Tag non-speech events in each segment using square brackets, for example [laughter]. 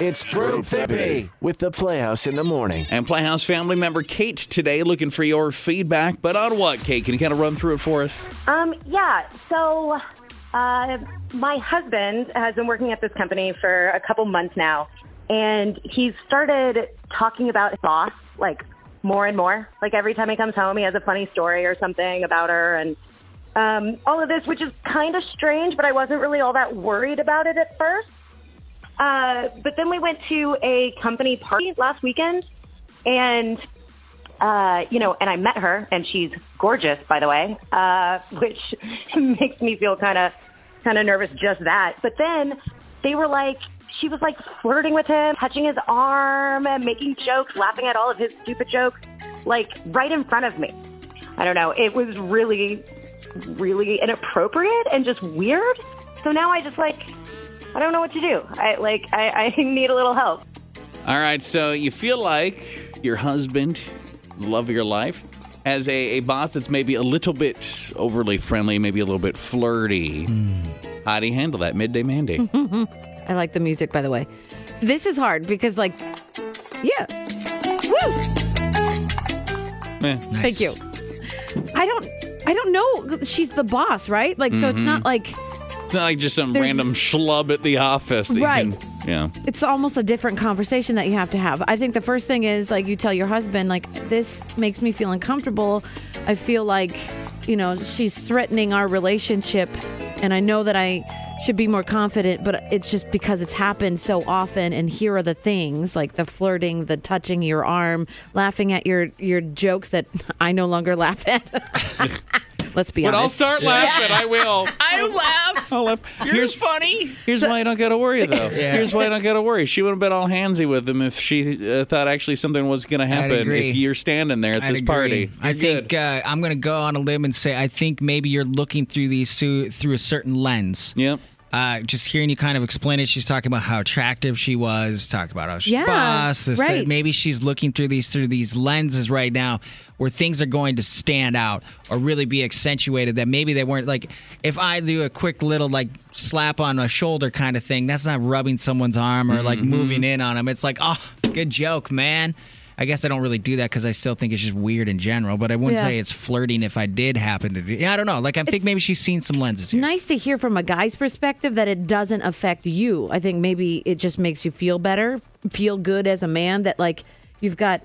It's Group Therapy with the Playhouse in the morning. And Playhouse family member Kate today looking for your feedback. But on what, Kate? Can you kind of run through it for us? Um, yeah. So, uh, my husband has been working at this company for a couple months now, and he's started talking about his boss like more and more. Like every time he comes home, he has a funny story or something about her, and um, all of this, which is kind of strange. But I wasn't really all that worried about it at first. Uh, but then we went to a company party last weekend, and uh, you know, and I met her, and she's gorgeous, by the way, uh, [laughs] which makes me feel kind of kind of nervous just that. But then they were like, she was like flirting with him, touching his arm, making jokes, laughing at all of his stupid jokes, like right in front of me. I don't know. It was really, really inappropriate and just weird. So now I just like, I don't know what to do. I like, I, I [laughs] need a little help. All right, so you feel like your husband, the love of your life, has a, a boss that's maybe a little bit overly friendly, maybe a little bit flirty. How do you handle that midday Mandy? [laughs] I like the music, by the way. This is hard because, like, yeah. Woo! Eh. Thank you. I don't, I don't know. She's the boss, right? Like, so it's not like It's not like just some There's- random schlub at the office. That Right. You can, yeah. it's almost a different conversation that you have to have. I think the first thing is like you tell your husband, like, this makes me feel uncomfortable. I feel like, you know, she's threatening our relationship, and I know that I should be more confident, but it's just because it's happened so often. And here are the things like the flirting, the touching your arm, laughing at your your jokes that I no longer laugh at. [laughs] Let's be honest. But I'll honest. start laughing. I will. [laughs] I laugh. I'll laugh. Here's funny. Here's why I don't gotta worry though. [laughs] Here's why I don't gotta worry. She would have been all handsy with him if she uh, thought actually something was gonna happen. If you're standing there at I'd this agree. party, I You're think uh, I'm going to go on a limb and say I think maybe you're looking through these through, through a certain lens. Yep. Uh, just hearing you kind of explain it, she's talking about how attractive she was, talk about how she's Yeah, boss. This, that. right. Maybe she's looking through these through these lenses right now, where things are going to stand out or really be accentuated. That maybe they weren't like. If I do a quick little like slap on a shoulder kind of thing, that's not rubbing someone's arm or like Mm-hmm. moving in on them. It's like, oh, good joke, man. I guess I don't really do that because I still think it's just weird in general. But I wouldn't Yeah. say it's flirting if I did happen to do. Yeah, I don't know. Like I think maybe she's seen some lenses here. nice to hear from a guy's perspective that it doesn't affect you. I think maybe it just makes you feel better, feel good as a man that like you've got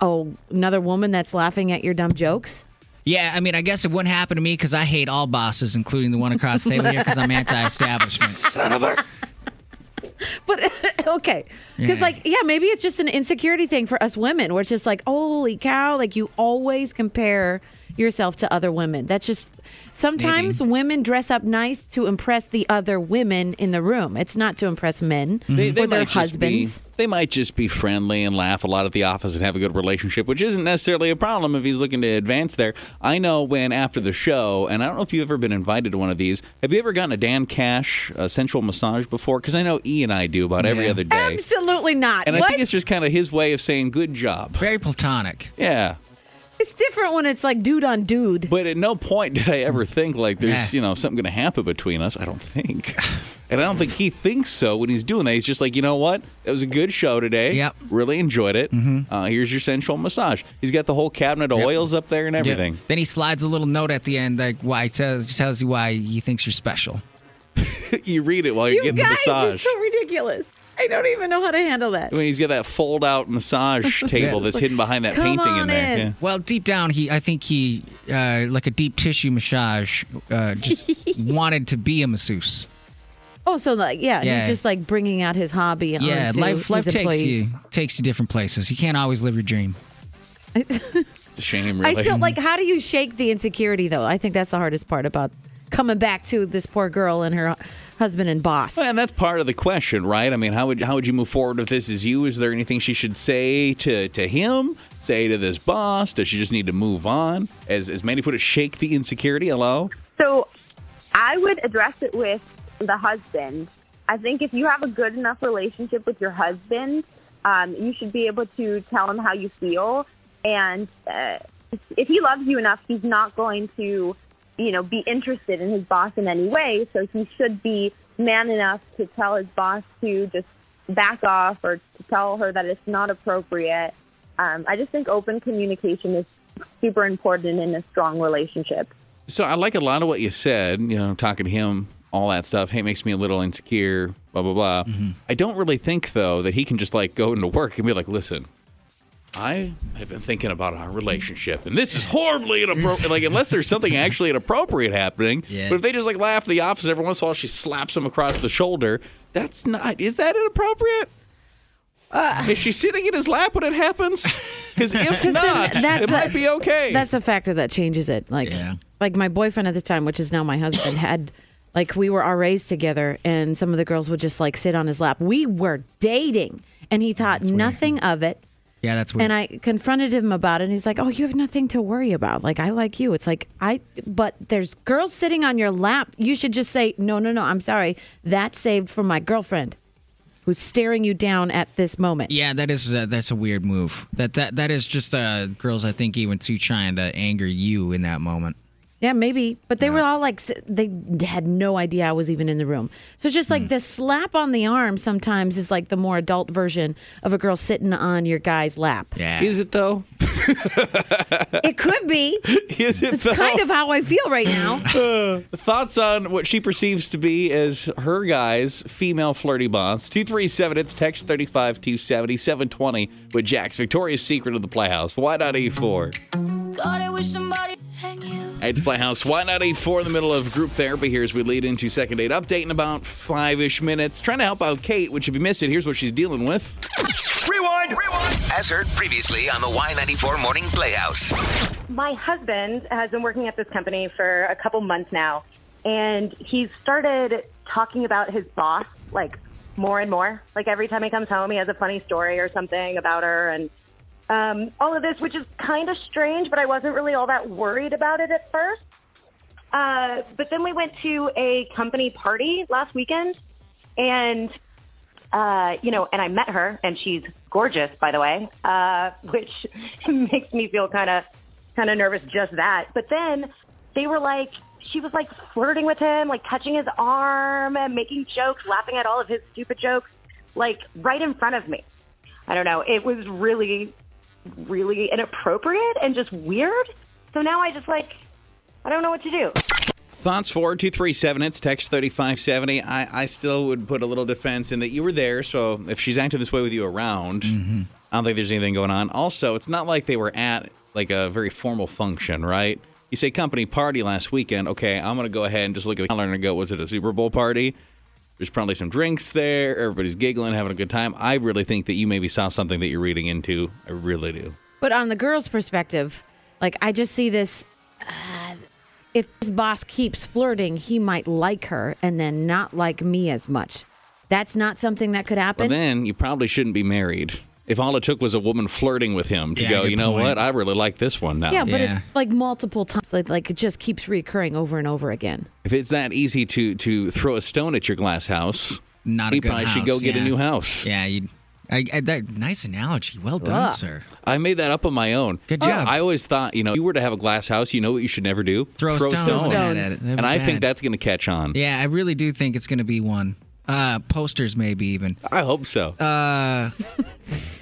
oh another woman that's laughing at your dumb jokes. Yeah, I mean, I guess it wouldn't happen to me because I hate all bosses, including the one across the table here, because I'm [laughs] anti-establishment. [laughs] But [laughs] okay, because Yeah. like yeah, maybe it's just an insecurity thing for us women, where it's just like holy cow, like you always compare yourself to other women. That's just sometimes women dress up nice to impress the other women in the room. It's not to impress men They, they or their might just be, husbands. they might just be friendly and laugh a lot at the office and have a good relationship, which isn't necessarily a problem if he's looking to advance there. I know when after the show, and I don't know if you've ever been invited to one of these. Have you ever gotten a Dan Cash uh, sensual massage before? Because I know E and I do about every other day. Absolutely not. And I think it's just kind of his way of saying good job. Very platonic. Yeah. It's different when it's like dude on dude. But at no point did I ever think like there's Yeah. you know something going to happen between us. I don't think, and I don't think he thinks so when he's doing that. He's just like, you know what? It was a good show today. Yep. really enjoyed it. Uh, here's your sensual massage. He's got the whole cabinet of oils up there and everything. Then he slides a little note at the end, like why tells tells you why he thinks you're special. [laughs] you read it while you're You getting guys the are massage. so ridiculous. I don't even know how to handle that. when he's got that fold out massage [laughs] table that's hidden behind that Come painting on in there. in. Yeah. Well, deep down, he I think he uh, like a deep tissue massage, uh, just [laughs] wanted to be a masseuse. Oh, so like yeah, Yeah. he's just like bringing out his hobby. Yeah, onto life his life takes employees. you takes you different places. You can't always live your dream. It's a shame, [laughs] I still like. How do you shake the insecurity though? I think that's the hardest part about coming back to this poor girl and her husband and boss. Well, and that's part of the question, right? I mean, how would how would you move forward if this is you? Is there anything she should say to to him? Say to this boss? Does she just need to move on? As as Mandy put it, shake the insecurity. Hello. So I would address it with the husband. I think if you have a good enough relationship with your husband, um, you should be able to tell him how you feel. And uh, if he loves you enough, he's not going to, you know, be interested in his boss in any way. So he should be man enough to tell his boss to just back off or to tell her that it's not appropriate. Um, I just think open communication is super important in a strong relationship. So I like a lot of what you said, you know, talking to him, all that stuff. Hey, it makes me a little insecure, blah, blah, blah. I don't really think, though, that he can just like go into work and be like, listen, I have been thinking about our relationship, and this is horribly inappropriate. like, unless there's something actually inappropriate happening. Yeah. But if they just like laugh the office every once in a while, she slaps him across the shoulder. That's not. Is that inappropriate? Uh, is she sitting in his lap when it happens? [laughs] Because if not, that's it might be okay. That's the factor that changes it. Like, Yeah. like my boyfriend at the time, which is now my husband, had like we were RAs together, and some of the girls would just like sit on his lap. We were dating, and he thought nothing of it. Yeah, that's weird. And I confronted him about it, and he's like, "Oh, you have nothing to worry about. Like I like you. It's like I, but there's girls sitting on your lap. You should just say, no, no, no. I'm sorry. That's saved for my girlfriend, who's staring you down at this moment. yeah, that is uh, that's a weird move. That that that is just uh, girls. I think even too trying to anger you in that moment. Yeah, maybe. But they were all like, they had no idea I was even in the room. So it's just like hmm. the slap on the arm sometimes is like the more adult version of a girl sitting on your guy's lap. Yeah, Is it though? [laughs] It could be. [laughs] Is it It's though? kind of how I feel right now. [laughs] Uh, thoughts on what she perceives to be as her guy's female flirty boss. 237, it's text 35 270 720 with Jack's Victoria's Secret of the Playhouse. Y94? God, I wish somebody hang you. Hey, it's Playhouse. Y94 in the middle of group therapy here as we lead into second date update in about five ish minutes. Trying to help out Kate, which if you missed it, here's what she's dealing with. Rewind, rewind. As heard previously on the Y94 Morning Playhouse. my husband has been working at this company for a couple months now, and he's started talking about his boss like more and more. Like every time he comes home, he has a funny story or something about her, and um, all of this, which is kind of strange. But I wasn't really all that worried about it at first. Uh, but then we went to a company party last weekend, and uh, you know, and I met her, and she's gorgeous, by the way, uh, [laughs] which [laughs] makes me feel kind of kind of nervous just that. But then they were like, she was like flirting with him, like touching his arm and making jokes, laughing at all of his stupid jokes, like right in front of me. I don't know. It was really, really inappropriate and just weird. So now I just like, I don't know what to do. Thoughts for 237, it's text 3570. I, I still would put a little defense in that you were there, so if she's acting this way with you around, mm-hmm. I don't think there's anything going on. Also, it's not like they were at like a very formal function, right? You say company party last weekend. Okay, I'm going to go ahead and just look at the calendar and go, was it a Super Bowl party? There's probably some drinks there. Everybody's giggling, having a good time. I really think that you maybe saw something that you're reading into. I really do. But on the girl's perspective, like I just see this. Uh, if his boss keeps flirting, he might like her and then not like me as much. That's not something that could Well, happen. then you probably shouldn't be married. If all it took was a woman flirting with him to Yeah, go, you know point. what? I really like this one now. yeah, but Yeah. it, like multiple times, like, like it just keeps recurring over and over again. If it's that easy to to throw a stone at your glass house, Not a he good probably should go get a new house. Yeah, you. I, I, that nice analogy. Well done, Ugh. sir. I made that up on my own. Good job. I always thought, you know, if you were to have a glass house, you know what you should never do? Throw, a stone, stones. at Stones. it. And be I think that's going to catch on. Yeah, I really do think it's going to be one. Uh, posters, maybe even. I hope so. Uh,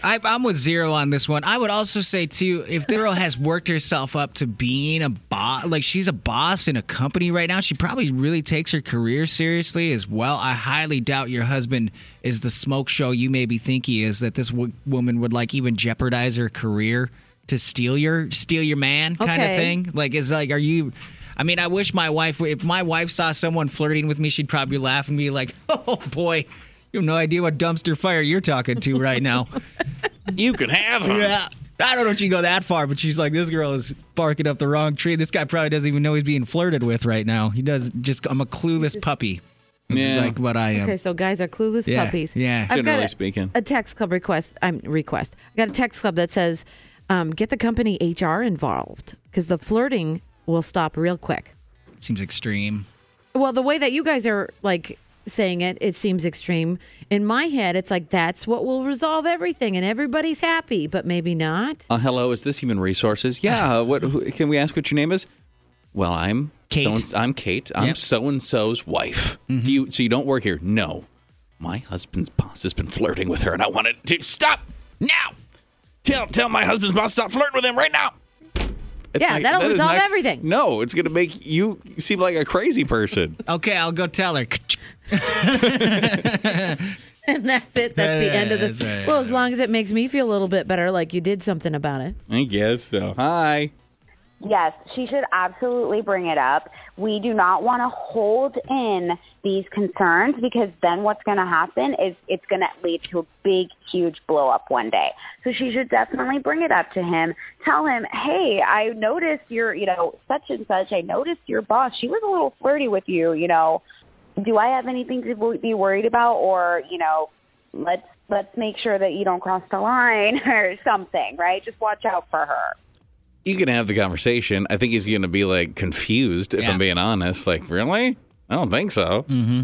I, I'm with zero on this one. I would also say too, if the girl has worked herself up to being a boss, like she's a boss in a company right now, she probably really takes her career seriously as well. I highly doubt your husband is the smoke show you maybe think he is. That this w- woman would like even jeopardize her career to steal your steal your man kind Okay. of thing. Like, is like, are you? I mean, I wish my wife, if my wife saw someone flirting with me, she'd probably laugh and be like, [laughs] "Oh boy." You have no idea what dumpster fire you're talking to right now. [laughs] you can have him. Yeah. I don't know if she can go that far, but she's like, this girl is barking up the wrong tree. This guy probably doesn't even know he's being flirted with right now. He does just, I'm a clueless puppy. Yeah. like what I am. Okay, so guys are clueless Yeah, puppies. yeah. I've got a, speaking. a text club request. I'm request. I got a text club that says, um, "Get the company HR involved because the flirting will stop real quick." Seems extreme. Well, the way that you guys are like saying it, it seems extreme. In my head, it's like that's what will resolve everything, and everybody's happy, but maybe not. Uh, hello, is this Human Resources? Yeah. [laughs] what? Who, can we ask what your name is? Well, I'm Kate. so-and- I'm Kate. I'm Yep. so and so's wife. Mm-hmm. Do you? So you don't work here? No. My husband's boss has been flirting with her, and I wanted to stop now. Tell tell my husband's boss to stop flirting with him right now. It's Yeah, that'll that is resolve everything. No, it's going to make you seem like a crazy person. [laughs] Okay, I'll go tell her. [laughs] And that's it. That's the end of the. Right. Well, as long as it makes me feel a little bit better, like you did something about it. I guess so. Hi. Yes, she should absolutely bring it up. We do not want to hold in these concerns because then what's going to happen is it's going to lead to a big, huge blow up one day. So she should definitely bring it up to him. Tell him, hey, I noticed your, you know, such and such. I noticed your boss. She was a little flirty with you. You know, do I have anything to be worried about, or you know, let's let's make sure that you don't cross the line [laughs] or something, right? Just watch out for her. You can have the conversation. I think he's going to be like confused if Yeah. I'm being honest. Like, really? I don't think so. Mm-hmm.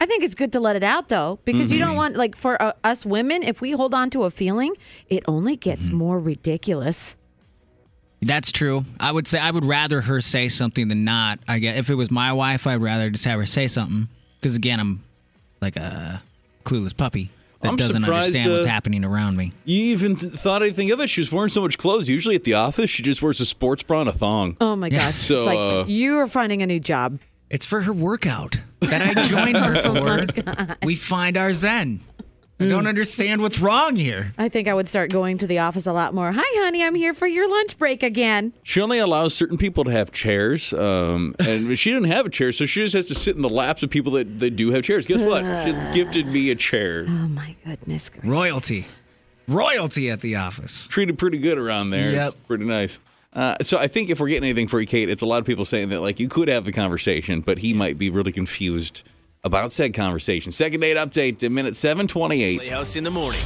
I think it's good to let it out though, because you don't want like for uh, us women, if we hold on to a feeling, it only gets more ridiculous. That's true. I would say I would rather her say something than not. I get if it was my wife, I'd rather just have her say something because again, I'm like a clueless puppy that I'm doesn't surprised, understand what's uh, happening around me. You even th- thought anything of it? She was wearing so much clothes. Usually at the office, she just wears a sports bra and a thong. Oh my gosh! So, it's like uh, you are finding a new job. It's for her workout that I joined [laughs] her for. we find our zen. I don't understand what's wrong here. I think I would start going to the office a lot more. Hi, honey, I'm here for your lunch break again. She only allows certain people to have chairs, um, and [laughs] she didn't have a chair, so she just has to sit in the laps of people that, that do have chairs. Guess what? She [sighs] gifted me a chair. Oh my goodness! gracious. Royalty. Royalty at the office. Treated pretty good around there. Yep. It's pretty nice. Uh, so I think if we're getting anything for you, Kate, it's a lot of people saying that like you could have the conversation, but he might be really confused about said conversation. Second date update to minute seven twenty eight. Playhouse in the morning.